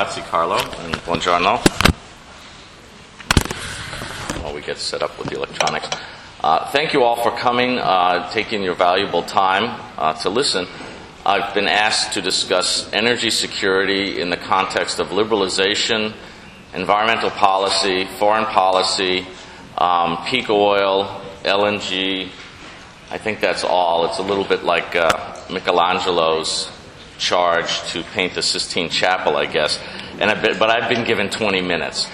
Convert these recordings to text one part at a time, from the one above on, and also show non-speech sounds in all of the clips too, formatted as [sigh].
Grazie, Carlo, and buongiorno. While we get set up with the electronics. Uh, thank you all for coming, uh, taking your valuable time uh, to listen. I've been asked to discuss energy security in the context of liberalization, environmental policy, foreign policy, um, peak oil, LNG. I think that's all. It's a little bit like uh, Michelangelo's charge to paint the Sistine Chapel, I guess. And been, but I've been given 20 minutes.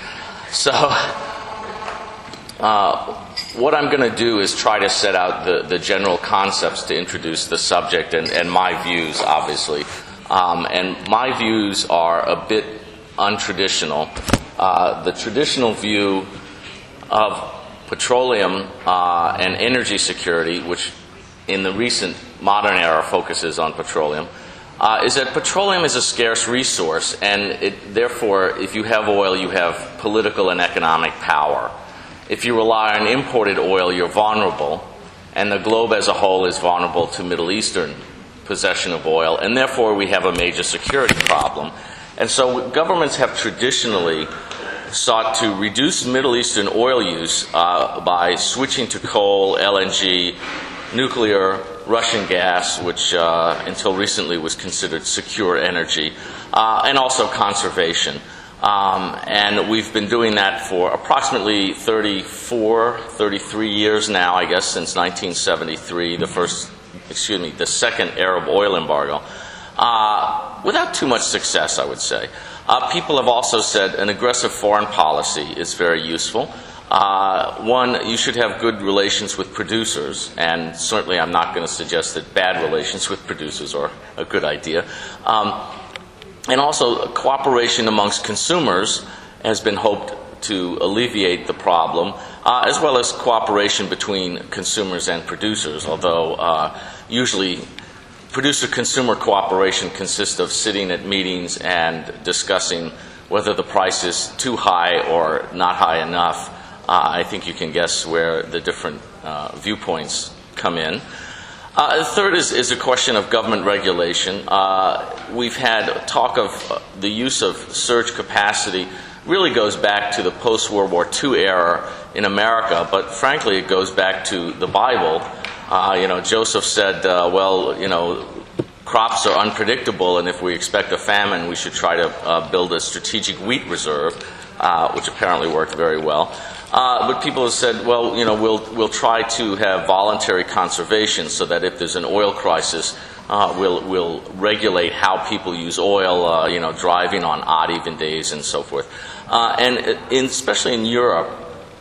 So, [laughs] uh, what I'm going to do is try to set out the, the general concepts to introduce the subject and, and my views, obviously. Um, and my views are a bit untraditional. Uh, the traditional view of petroleum uh, and energy security, which in the recent modern era focuses on petroleum, uh, is that petroleum is a scarce resource, and it, therefore, if you have oil, you have political and economic power. If you rely on imported oil, you're vulnerable, and the globe as a whole is vulnerable to Middle Eastern possession of oil, and therefore we have a major security problem. And so governments have traditionally sought to reduce Middle Eastern oil use uh, by switching to coal, LNG, nuclear, Russian gas, which uh, until recently was considered secure energy, uh, and also conservation. Um, and we've been doing that for approximately 34, 33 years now, I guess, since 1973, the first, excuse me, the second Arab oil embargo, uh, without too much success, I would say. Uh, people have also said an aggressive foreign policy is very useful. Uh, one, you should have good relations with producers, and certainly I'm not going to suggest that bad relations with producers are a good idea. Um, and also, cooperation amongst consumers has been hoped to alleviate the problem, uh, as well as cooperation between consumers and producers, although uh, usually producer consumer cooperation consists of sitting at meetings and discussing whether the price is too high or not high enough uh, I think you can guess where the different uh, viewpoints come in. Uh, the third is, is a question of government regulation. Uh, we've had talk of uh, the use of surge capacity really goes back to the post World War II era in America, but frankly, it goes back to the Bible. Uh, you know, Joseph said, well, you know, crops are unpredictable, and if we expect a famine, we should try to build a strategic wheat reserve, which apparently worked very well. Uh, but people have said, well, you know, we'll, we'll try to have voluntary conservation so that if there's an oil crisis, uh, we'll, we'll regulate how people use oil, uh, you know, driving on odd even days and so forth. Uh, and in, especially in Europe,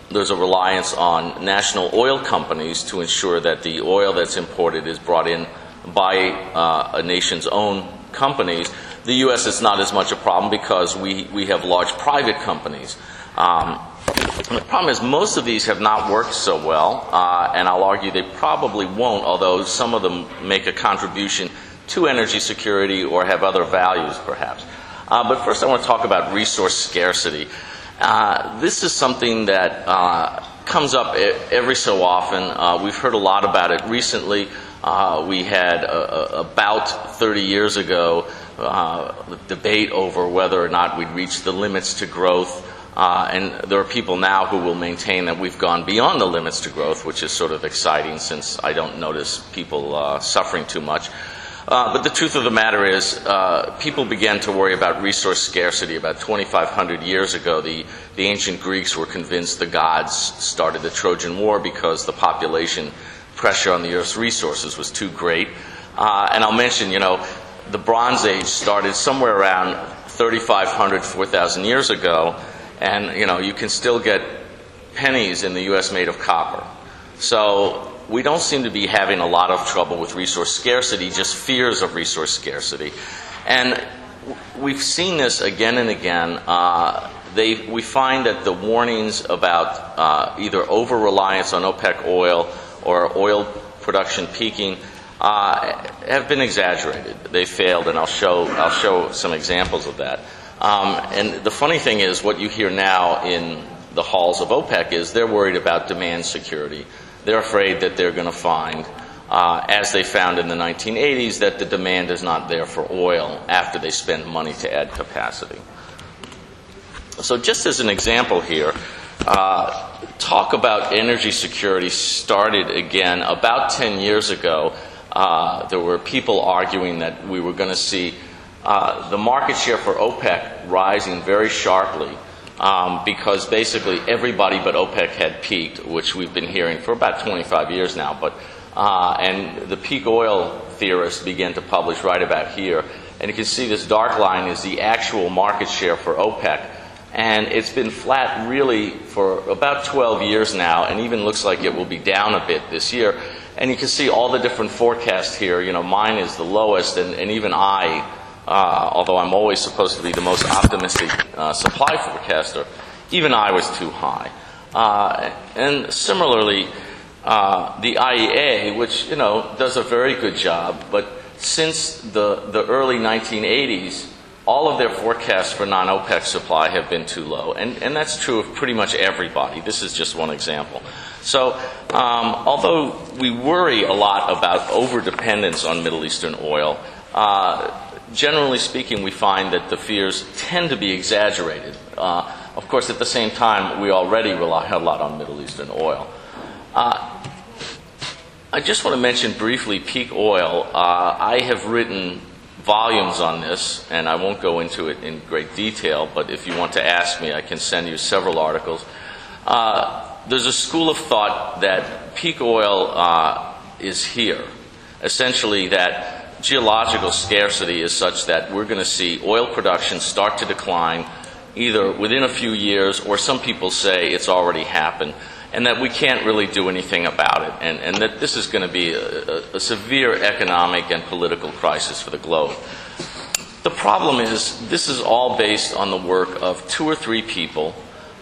there's a reliance on national oil companies to ensure that the oil that's imported is brought in by uh, a nation's own companies. The U.S. is not as much a problem because we, we have large private companies. Um, the problem is, most of these have not worked so well, uh, and I'll argue they probably won't, although some of them make a contribution to energy security or have other values, perhaps. Uh, but first, I want to talk about resource scarcity. Uh, this is something that uh, comes up every so often. Uh, we've heard a lot about it recently. Uh, we had a, a, about 30 years ago uh, debate over whether or not we'd reach the limits to growth. Uh, and there are people now who will maintain that we've gone beyond the limits to growth, which is sort of exciting since I don't notice people uh, suffering too much. Uh, but the truth of the matter is, uh, people began to worry about resource scarcity about 2,500 years ago. The, the ancient Greeks were convinced the gods started the Trojan War because the population pressure on the Earth's resources was too great. Uh, and I'll mention, you know, the Bronze Age started somewhere around 3,500, 4,000 years ago and you know you can still get pennies in the U.S. made of copper. So we don't seem to be having a lot of trouble with resource scarcity, just fears of resource scarcity, and we've seen this again and again. Uh, they, we find that the warnings about uh, either over reliance on OPEC oil or oil production peaking uh, have been exaggerated. They failed, and I'll show, I'll show some examples of that. Um, and the funny thing is, what you hear now in the halls of OPEC is they're worried about demand security. They're afraid that they're going to find, uh, as they found in the 1980s, that the demand is not there for oil after they spend money to add capacity. So, just as an example here, uh, talk about energy security started again about 10 years ago. Uh, there were people arguing that we were going to see uh, the market share for OPEC rising very sharply um, because basically everybody but OPEC had peaked, which we've been hearing for about 25 years now. But uh, and the peak oil theorists began to publish right about here, and you can see this dark line is the actual market share for OPEC. And it's been flat really for about 12 years now, and even looks like it will be down a bit this year. And you can see all the different forecasts here. You know, mine is the lowest, and, and even I, uh, although I'm always supposed to be the most optimistic uh, supply forecaster, even I was too high. Uh, and similarly, uh, the IEA, which you know does a very good job, but since the, the early 1980s, all of their forecasts for non OPEC supply have been too low. And, and that's true of pretty much everybody. This is just one example. So, um, although we worry a lot about overdependence on Middle Eastern oil, uh, generally speaking, we find that the fears tend to be exaggerated. Uh, of course, at the same time, we already rely a lot on Middle Eastern oil. Uh, I just want to mention briefly peak oil. Uh, I have written volumes on this, and I won't go into it in great detail, but if you want to ask me, I can send you several articles. Uh, there's a school of thought that peak oil uh, is here. Essentially, that geological scarcity is such that we're going to see oil production start to decline either within a few years, or some people say it's already happened and that we can't really do anything about it, and, and that this is going to be a, a, severe economic and political crisis for the globe. The problem is, this is all based on the work of two or three people.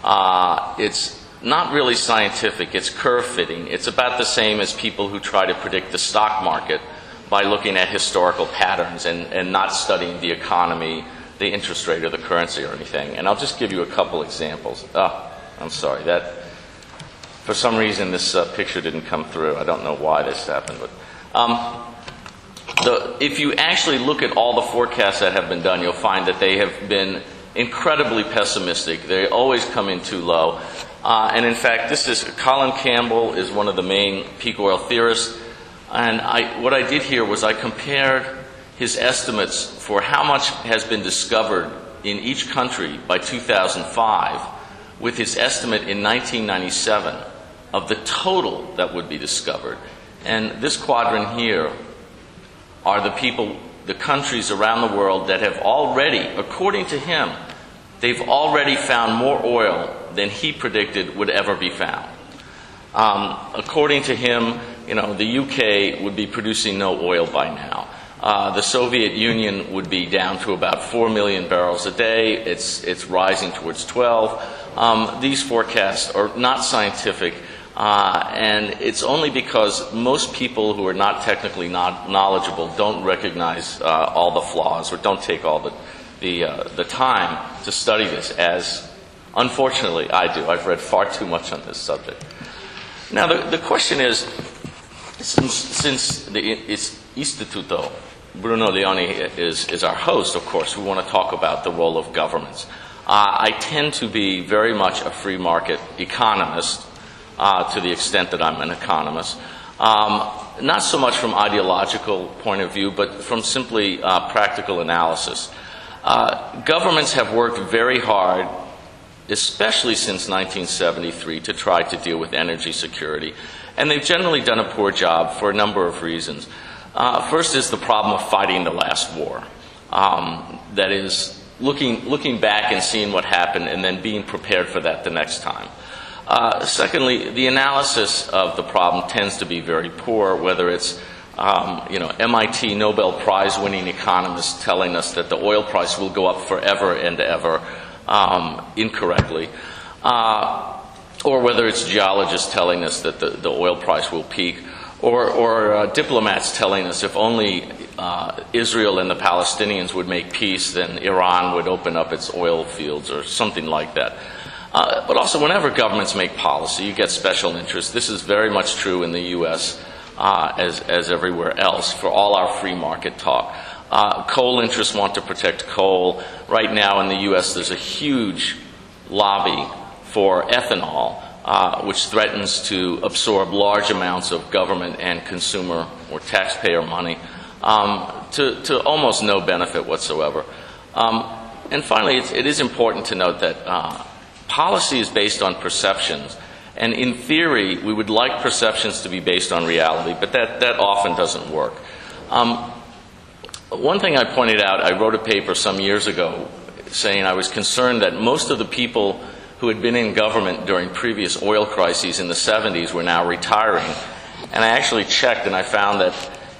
Uh, it's not really scientific, it's curve fitting. It's about the same as people who try to predict the stock market by looking at historical patterns and, and not studying the economy, the interest rate, or the currency or anything. And I'll just give you a couple examples. Oh, I'm sorry, that for some reason, this uh, picture didn't come through. I don't know why this happened, but um, the, if you actually look at all the forecasts that have been done, you'll find that they have been incredibly pessimistic. They always come in too low. Uh, and in fact, this is Colin Campbell is one of the main peak oil theorists. And I, what I did here was I compared his estimates for how much has been discovered in each country by 2005 with his estimate in 1997 of the total that would be discovered. And this quadrant here are the people, the countries around the world that have already, according to him, they've already found more oil than he predicted would ever be found. Um, according to him, you know, the UK would be producing no oil by now. Uh, the Soviet Union would be down to about 4 million barrels a day. It's, it's rising towards 12. Um, these forecasts are not scientific. Uh, and it's only because most people who are not technically not knowledgeable don't recognize uh, all the flaws or don't take all the, the, uh, the time to study this, as unfortunately I do. I've read far too much on this subject. Now, the, the question is since, since the it's Istituto, Bruno Leoni is, is our host, of course, we want to talk about the role of governments. Uh, I tend to be very much a free market economist uh, to the extent that I'm an economist. Um, not so much from ideological point of view, but from simply uh, practical analysis. Uh, governments have worked very hard, especially since 1973, to try to deal with energy security, and they've generally done a poor job for a number of reasons. Uh, first is the problem of fighting the last war. Um, that is, looking, looking back and seeing what happened and then being prepared for that the next time. Uh, secondly, the analysis of the problem tends to be very poor, whether it's um, you know, MIT Nobel Prize winning economists telling us that the oil price will go up forever and ever um, incorrectly, uh, or whether it's geologists telling us that the, the oil price will peak, or, or uh, diplomats telling us if only uh, Israel and the Palestinians would make peace, then Iran would open up its oil fields, or something like that. Uh, but also, whenever governments make policy, you get special interests. This is very much true in the U.S. Uh, as, as everywhere else for all our free market talk. Uh, coal interests want to protect coal. Right now in the U.S., there's a huge lobby for ethanol, uh, which threatens to absorb large amounts of government and consumer or taxpayer money um, to, to, almost no benefit whatsoever. Um, and finally, it is important to note that uh, policy is based on perceptions. And in theory, we would like perceptions to be based on reality, but that, that often doesn't work. Um, one thing I pointed out, I wrote a paper some years ago saying I was concerned that most of the people who had been in government during previous oil crises in the 70s were now retiring. And I actually checked and I found that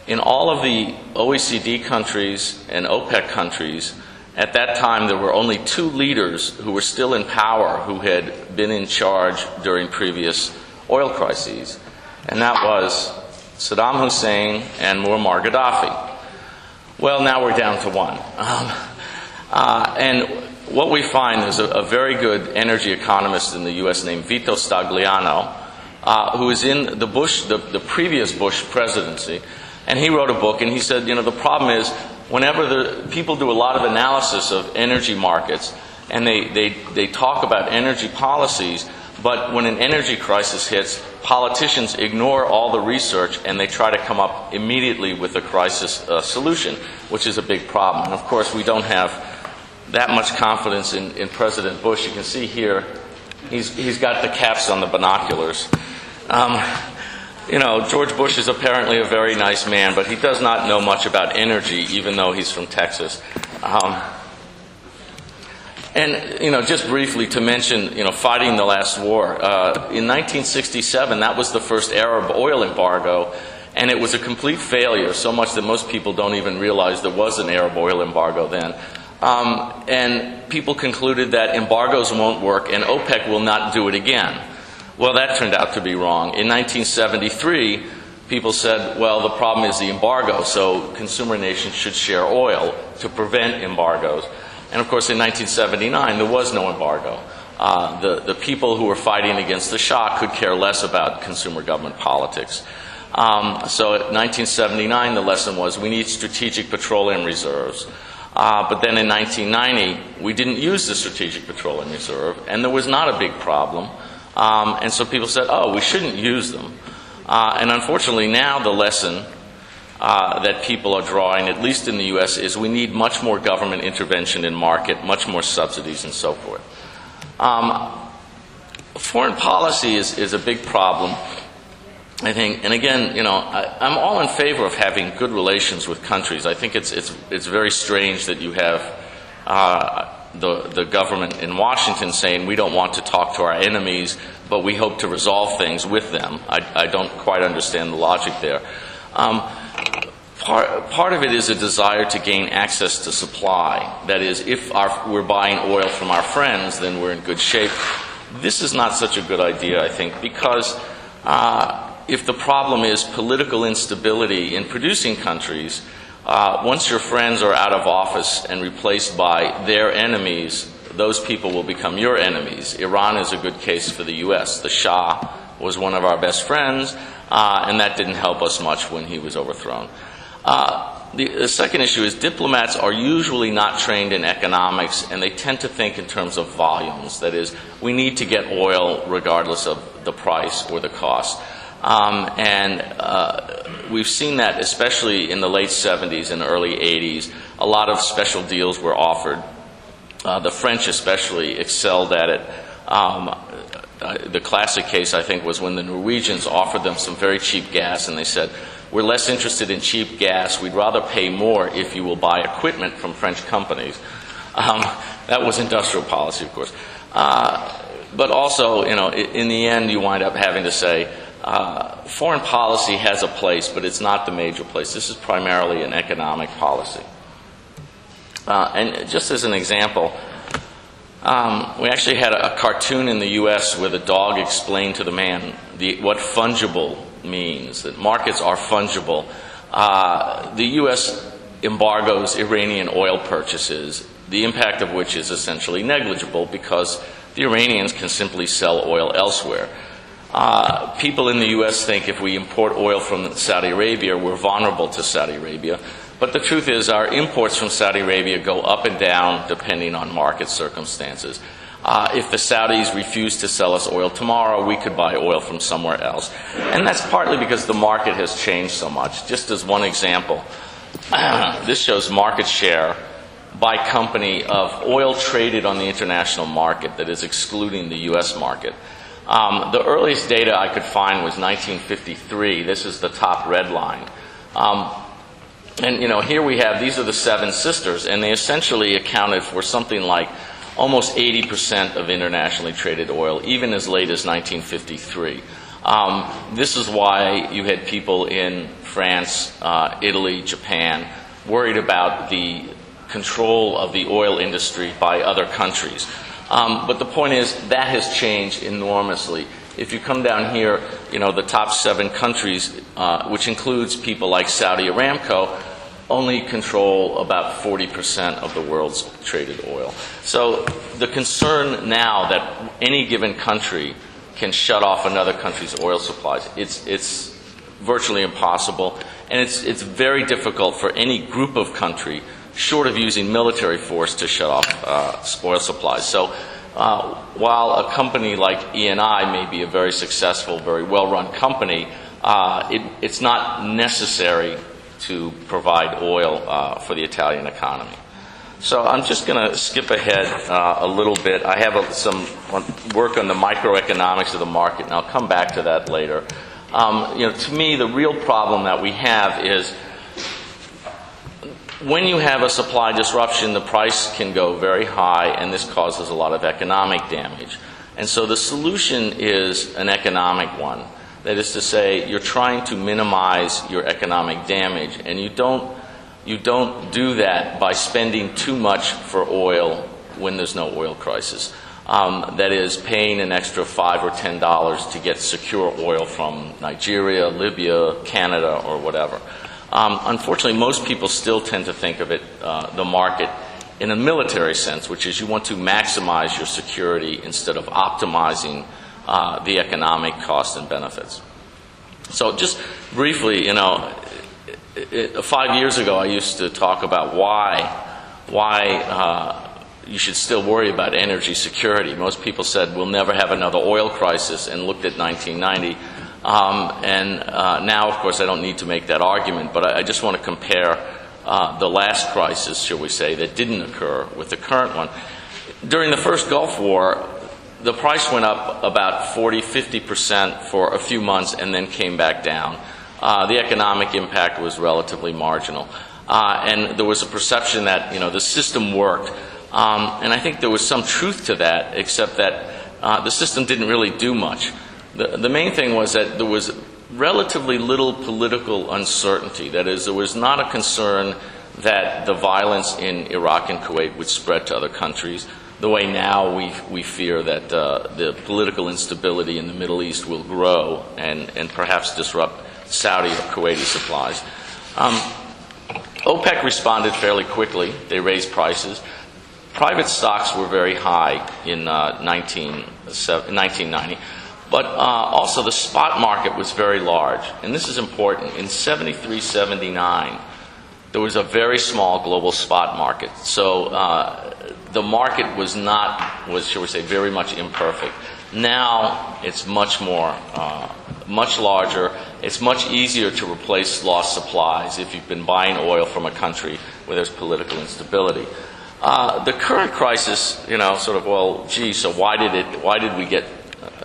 in all of the OECD countries and OPEC countries, at that time, there were only two leaders who were still in power who had been in charge during previous oil crises, and that was Saddam Hussein and Muammar Gaddafi. Well, now we're down to one. Um, uh, and what we find is a, a, very good energy economist in the U.S. named Vito Stagliano, uh, who was in the Bush, the, the previous Bush presidency, and he wrote a book and he said, you know, the problem is whenever the people do a lot of analysis of energy markets and they, they, they talk about energy policies, but when an energy crisis hits, politicians ignore all the research and they try to come up immediately with a crisis uh, solution, which is a big problem. And of course, we don't have that much confidence in, in President Bush. You can see here, he's, he's got the caps on the binoculars. Um, you know, George Bush is apparently a very nice man, but he does not know much about energy, even though he's from Texas. Um, and, you know, just briefly to mention, you know, fighting the last war. Uh, in 1967, that was the first Arab oil embargo, and it was a complete failure, so much that most people don't even realize there was an Arab oil embargo then. Um, and people concluded that embargoes won't work and OPEC will not do it again. Well, that turned out to be wrong. In 1973, people said, well, the problem is the embargo, so consumer nations should share oil to prevent embargoes. And of course, in 1979, there was no embargo. Uh, the, the people who were fighting against the Shah could care less about consumer government politics. Um, so in 1979, the lesson was we need strategic petroleum reserves. Uh, but then in 1990, we didn't use the strategic petroleum reserve, and there was not a big problem. Um, and so people said, oh, we shouldn't use them. Uh, and unfortunately, now the lesson uh, that people are drawing, at least in the U.S., is we need much more government intervention in market, much more subsidies, and so forth. Um, foreign policy is, is a big problem, I think. And again, you know, I, am all in favor of having good relations with countries. I think it's, it's, it's very strange that you have. Uh, the, the government in Washington saying we don't want to talk to our enemies, but we hope to resolve things with them. I, I don't quite understand the logic there. Um, part, part of it is a desire to gain access to supply. That is, if our, we're buying oil from our friends, then we're in good shape. This is not such a good idea, I think, because uh, if the problem is political instability in producing countries, uh, once your friends are out of office and replaced by their enemies, those people will become your enemies. Iran is a good case for the U.S. The Shah was one of our best friends, uh, and that didn't help us much when he was overthrown. Uh, the, the, second issue is diplomats are usually not trained in economics, and they tend to think in terms of volumes. That is, we need to get oil regardless of the price or the cost. Um, and uh, we've seen that especially in the late 70s and early 80s. A lot of special deals were offered. Uh, the French, especially, excelled at it. Um, uh, the classic case, I think, was when the Norwegians offered them some very cheap gas, and they said, We're less interested in cheap gas. We'd rather pay more if you will buy equipment from French companies. Um, that was industrial policy, of course. Uh, but also, you know, in the end, you wind up having to say, uh, foreign policy has a place, but it's not the major place. This is primarily an economic policy. Uh, and just as an example, um, we actually had a, a, cartoon in the U.S. where the dog explained to the man the, what fungible means, that markets are fungible. Uh, the U.S. embargoes Iranian oil purchases, the impact of which is essentially negligible because the Iranians can simply sell oil elsewhere. Uh, people in the U.S. think if we import oil from Saudi Arabia, we're vulnerable to Saudi Arabia. But the truth is, our imports from Saudi Arabia go up and down depending on market circumstances. Uh, if the Saudis refuse to sell us oil tomorrow, we could buy oil from somewhere else. And that's partly because the market has changed so much. Just as one example, [clears throat] this shows market share by company of oil traded on the international market that is excluding the U.S. market. Um, the earliest data I could find was 1953. This is the top red line. Um, and you know, here we have these are the seven sisters, and they essentially accounted for something like almost 80% of internationally traded oil, even as late as 1953. Um, this is why you had people in France, uh, Italy, Japan worried about the control of the oil industry by other countries. Um, but the point is, that has changed enormously. If you come down here, you know, the top seven countries, uh, which includes people like Saudi Aramco, only control about 40% of the world's traded oil. So the concern now that any given country can shut off another country's oil supplies, it's, it's virtually impossible. And it's, it's very difficult for any group of country, short of using military force, to shut off uh, oil supplies. So uh, while a company like ENI may be a very successful, very well run company, uh, it, it's not necessary to provide oil uh, for the Italian economy. So I'm just going to skip ahead uh, a little bit. I have a, some work on the microeconomics of the market, and I'll come back to that later. Um, you know, to me, the real problem that we have is when you have a supply disruption, the price can go very high, and this causes a lot of economic damage. And so the solution is an economic one. That is to say, you're trying to minimize your economic damage, and you don't, you don't do that by spending too much for oil when there's no oil crisis. Um, that is, paying an extra five or ten dollars to get secure oil from Nigeria, Libya, Canada, or whatever. Um, unfortunately, most people still tend to think of it, uh, the market, in a military sense, which is you want to maximize your security instead of optimizing uh, the economic costs and benefits. So, just briefly, you know, it, it, five years ago, I used to talk about why why uh, you should still worry about energy security. Most people said we'll never have another oil crisis, and looked at 1990. Um, and uh, now, of course, I don't need to make that argument, but I, I just want to compare uh, the last crisis, shall we say, that didn't occur with the current one. During the first Gulf War, the price went up about 40, 50% for a few months and then came back down. Uh, the economic impact was relatively marginal. Uh, and there was a perception that, you know, the system worked. Um, and I think there was some truth to that, except that uh, the system didn't really do much. The, main thing was that there was relatively little political uncertainty. That is, there was not a concern that the violence in Iraq and Kuwait would spread to other countries the way now we, we fear that uh, the political instability in the Middle East will grow and, and perhaps disrupt Saudi or Kuwaiti supplies. Um, OPEC responded fairly quickly. They raised prices. Private stocks were very high in uh, 19, 1990. But uh, also the spot market was very large. And this is important. In 73, 79, there was a very small global spot market. So uh, the market was not, was shall we say, very much imperfect. Now it's much more, uh, much larger. It's much easier to replace lost supplies if you've been buying oil from a country where there's political instability. Uh, the current crisis, you know, sort of, well, gee, so why did it? Why did we get,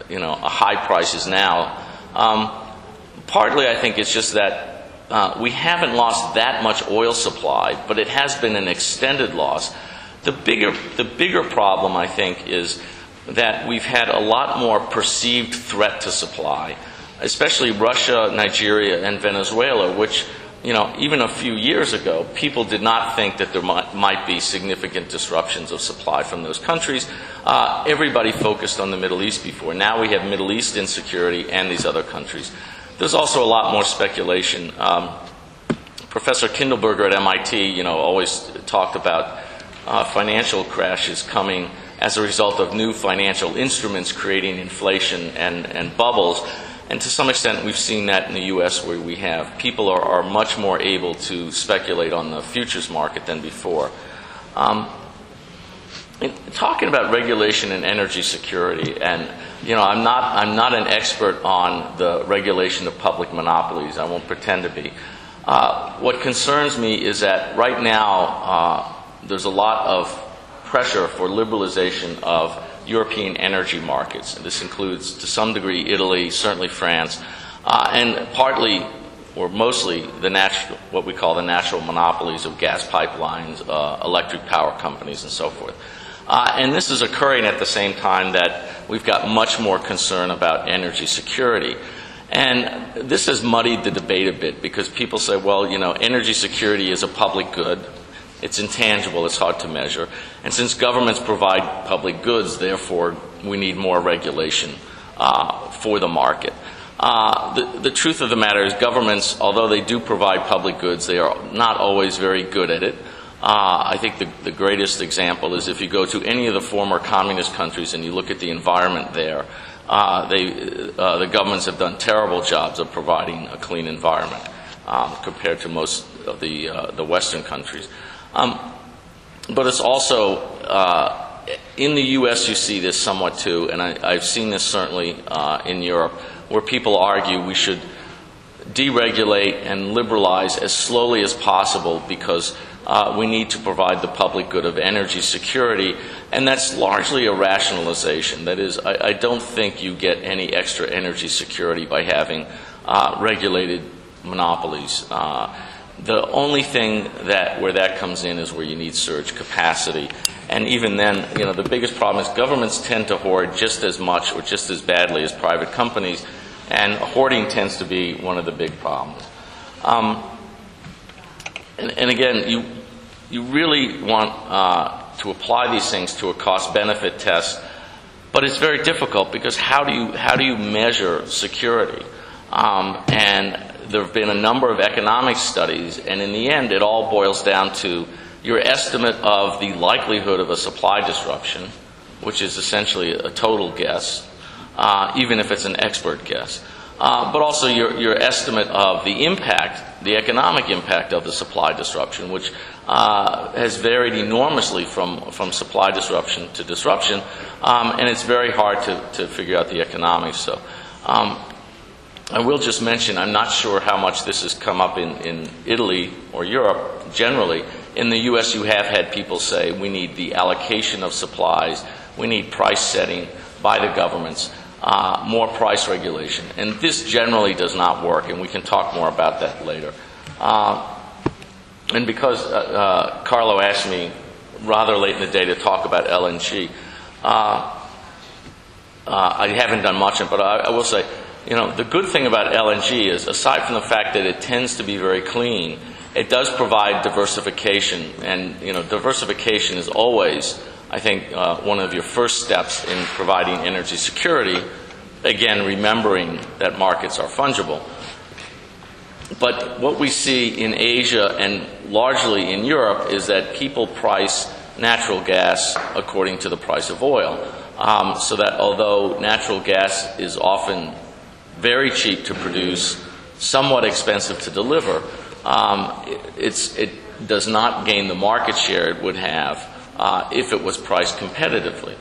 you know, a high prices now? Um, partly, I think it's just that uh, we haven't lost that much oil supply, but it has been an extended loss. The bigger, the bigger problem, I think, is that we've had a lot more perceived threat to supply, especially Russia, Nigeria, and Venezuela, which, you know, even a few years ago, people did not think that there might, might be significant disruptions of supply from those countries. Uh, everybody focused on the Middle East before. Now we have Middle East insecurity and these other countries. There's also a lot more speculation. Um, Professor Kindleberger at MIT, you know, always talked about uh, financial crashes coming as a result of new financial instruments creating inflation and, and bubbles. And to some extent, we've seen that in the U.S., where we have people are, are much more able to speculate on the futures market than before. Um, in talking about regulation and energy security, and you know, I'm not I'm not an expert on the regulation of public monopolies. I won't pretend to be. Uh, what concerns me is that right now uh, there's a lot of pressure for liberalization of European energy markets. And this includes, to some degree, Italy, certainly France, uh, and partly or mostly the natural, what we call the natural monopolies of gas pipelines, uh, electric power companies, and so forth. Uh, and this is occurring at the same time that we've got much more concern about energy security. And this has muddied the debate a bit because people say, well, you know, energy security is a public good. It's intangible, it's hard to measure. And since governments provide public goods, therefore, we need more regulation uh, for the market. Uh, the, the, truth of the matter is, governments, although they do provide public goods, they are not always very good at it. Uh, I think the, the, greatest example is if you go to any of the former communist countries and you look at the environment there, uh, they, uh, the governments have done terrible jobs of providing a clean environment um, compared to most of the, uh, the Western countries. Um, but it's also, uh, in the U.S., you see this somewhat too, and I, have seen this certainly uh, in Europe, where people argue we should deregulate and liberalize as slowly as possible because uh, we need to provide the public good of energy security, and that's largely a rationalization. That is, I, I don't think you get any extra energy security by having uh, regulated monopolies. Uh, the only thing that where that comes in is where you need surge capacity. And even then, you know, the biggest problem is governments tend to hoard just as much or just as badly as private companies, and hoarding tends to be one of the big problems. Um, and, and, again, you you really want uh, to apply these things to a cost benefit test, but it's very difficult because how do you, how do you measure security? Um, and there have been a number of economic studies, and in the end, it all boils down to your estimate of the likelihood of a supply disruption, which is essentially a total guess, uh, even if it's an expert guess. Uh, but also your, your estimate of the impact, the economic impact of the supply disruption, which uh, has varied enormously from, from supply disruption to disruption, um, and it's very hard to, to figure out the economics. So, um, I will just mention I'm not sure how much this has come up in, in Italy or Europe generally. In the U.S., you have had people say we need the allocation of supplies, we need price setting by the governments uh, more price regulation. And this generally does not work, and we can talk more about that later. Uh, and because uh, uh Carlo asked me rather late in the day to talk about LNG, uh, uh, I haven't done much, but I, I will say, you know, the good thing about LNG is, aside from the fact that it tends to be very clean, it does provide diversification, and you know, diversification is always I think uh, one of your first steps in providing energy security, again, remembering that markets are fungible. But what we see in Asia and largely in Europe is that people price natural gas according to the price of oil. Um, so that although natural gas is often very cheap to produce, somewhat expensive to deliver, um, it, it does not gain the market share it would have uh, if it was priced competitively.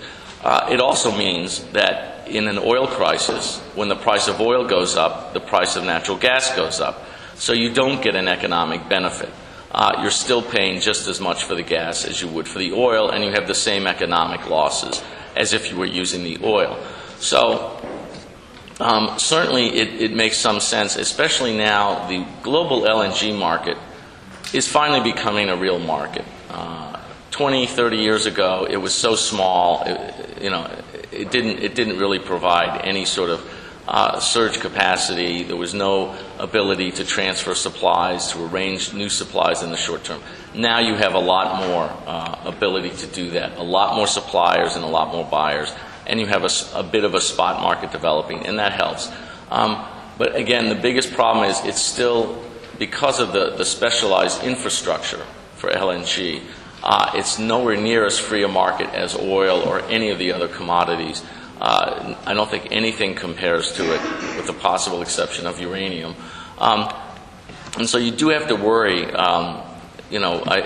Uh, it also means that in an oil crisis, when the price of oil goes up, the price of natural gas goes up. So you don't get an economic benefit. Uh, you're still paying just as much for the gas as you would for the oil, and you have the same economic losses as if you were using the oil. So um, certainly it, it, makes some sense, especially now the global LNG market is finally becoming a real market. Uh, 20, 30 years ago, it was so small, it, you know, it didn't, it didn't really provide any sort of uh, surge capacity. There was no ability to transfer supplies, to arrange new supplies in the short term. Now you have a lot more uh, ability to do that, a lot more suppliers and a lot more buyers, and you have a, a bit of a spot market developing, and that helps. Um, but again, the biggest problem is it's still because of the, the specialized infrastructure for LNG. Uh, it's nowhere near as free a market as oil or any of the other commodities. Uh, I don't think anything compares to it, with the possible exception of uranium. Um, and so you do have to worry. Um, you know, I,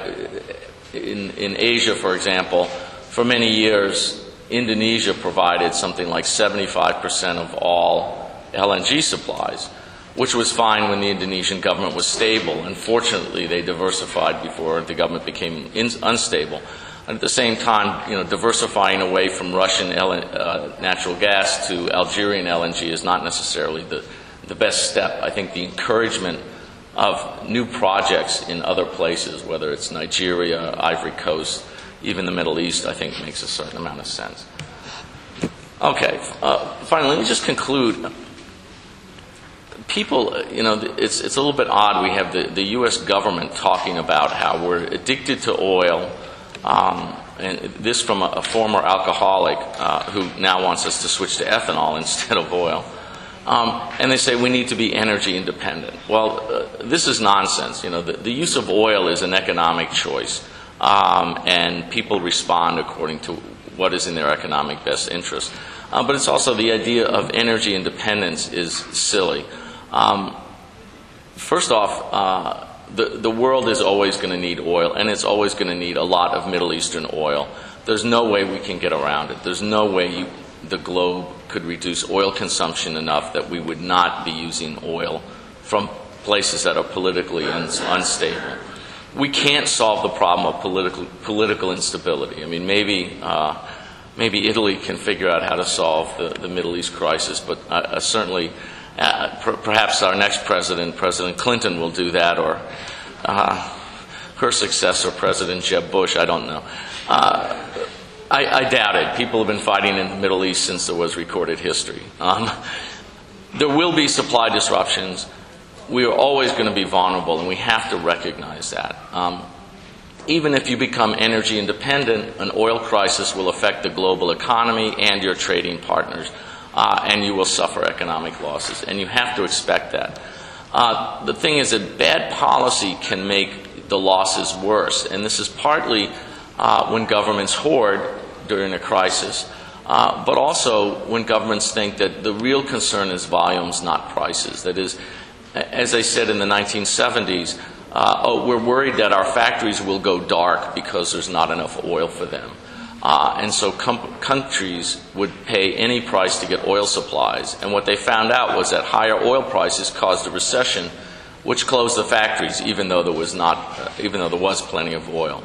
in, in Asia, for example, for many years, Indonesia provided something like 75% of all LNG supplies, which was fine when the Indonesian government was stable. Unfortunately, they diversified before the government became in- unstable. And at the same time, you know, diversifying away from Russian L- uh, natural gas to Algerian LNG is not necessarily the, the best step. I think the encouragement of new projects in other places, whether it's Nigeria, Ivory Coast, even the Middle East, I think makes a certain amount of sense. Okay, uh, finally, let me just conclude. People, you know, it's, it's a little bit odd. We have the, the U.S. government talking about how we're addicted to oil. Um, and this from a, a former alcoholic uh, who now wants us to switch to ethanol [laughs] instead of oil. Um, and they say we need to be energy independent. Well, uh, this is nonsense. You know, the, the, use of oil is an economic choice, um, and people respond according to what is in their economic best interest. Uh, but it's also the idea of energy independence is silly. Um, first off, uh, the, the world is always going to need oil, and it's always going to need a lot of Middle Eastern oil. There's no way we can get around it. There's no way you, the globe could reduce oil consumption enough that we would not be using oil from places that are politically un- unstable. We can't solve the problem of political, political instability. I mean, maybe, uh, maybe Italy can figure out how to solve the, the Middle East crisis, but uh, uh certainly uh, per- perhaps our next president, President Clinton, will do that, or uh, her successor, President Jeb Bush. I don't know. I, I, doubt it. People have been fighting in the Middle East since there was recorded history. Um, there will be supply disruptions. We are always going to be vulnerable, and we have to recognize that. Um, even if you become energy independent, an oil crisis will affect the global economy and your trading partners, uh, and you will suffer economic losses. And you have to expect that. Uh, the thing is that bad policy can make the losses worse, and this is partly uh, when governments hoard during a crisis, uh, but also when governments think that the real concern is volumes, not prices. That is, as I said in the 1970s, uh, oh, we're worried that our factories will go dark because there's not enough oil for them. Uh, and so com- countries would pay any price to get oil supplies. And what they found out was that higher oil prices caused a recession, which closed the factories, even though there was not, uh, even though there was plenty of oil.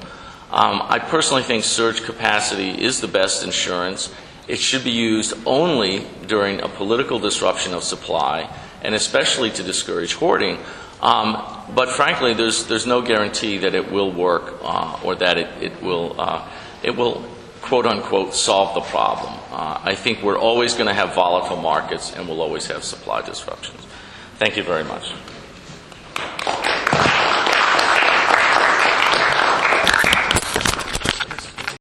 Um, I personally think surge capacity is the best insurance. It should be used only during a political disruption of supply, and especially to discourage hoarding. Um, but frankly, there's, there's no guarantee that it will work uh, or that it, it, will, uh, it will, quote unquote, solve the problem. Uh, I think we're always going to have volatile markets and we'll always have supply disruptions. Thank you very much.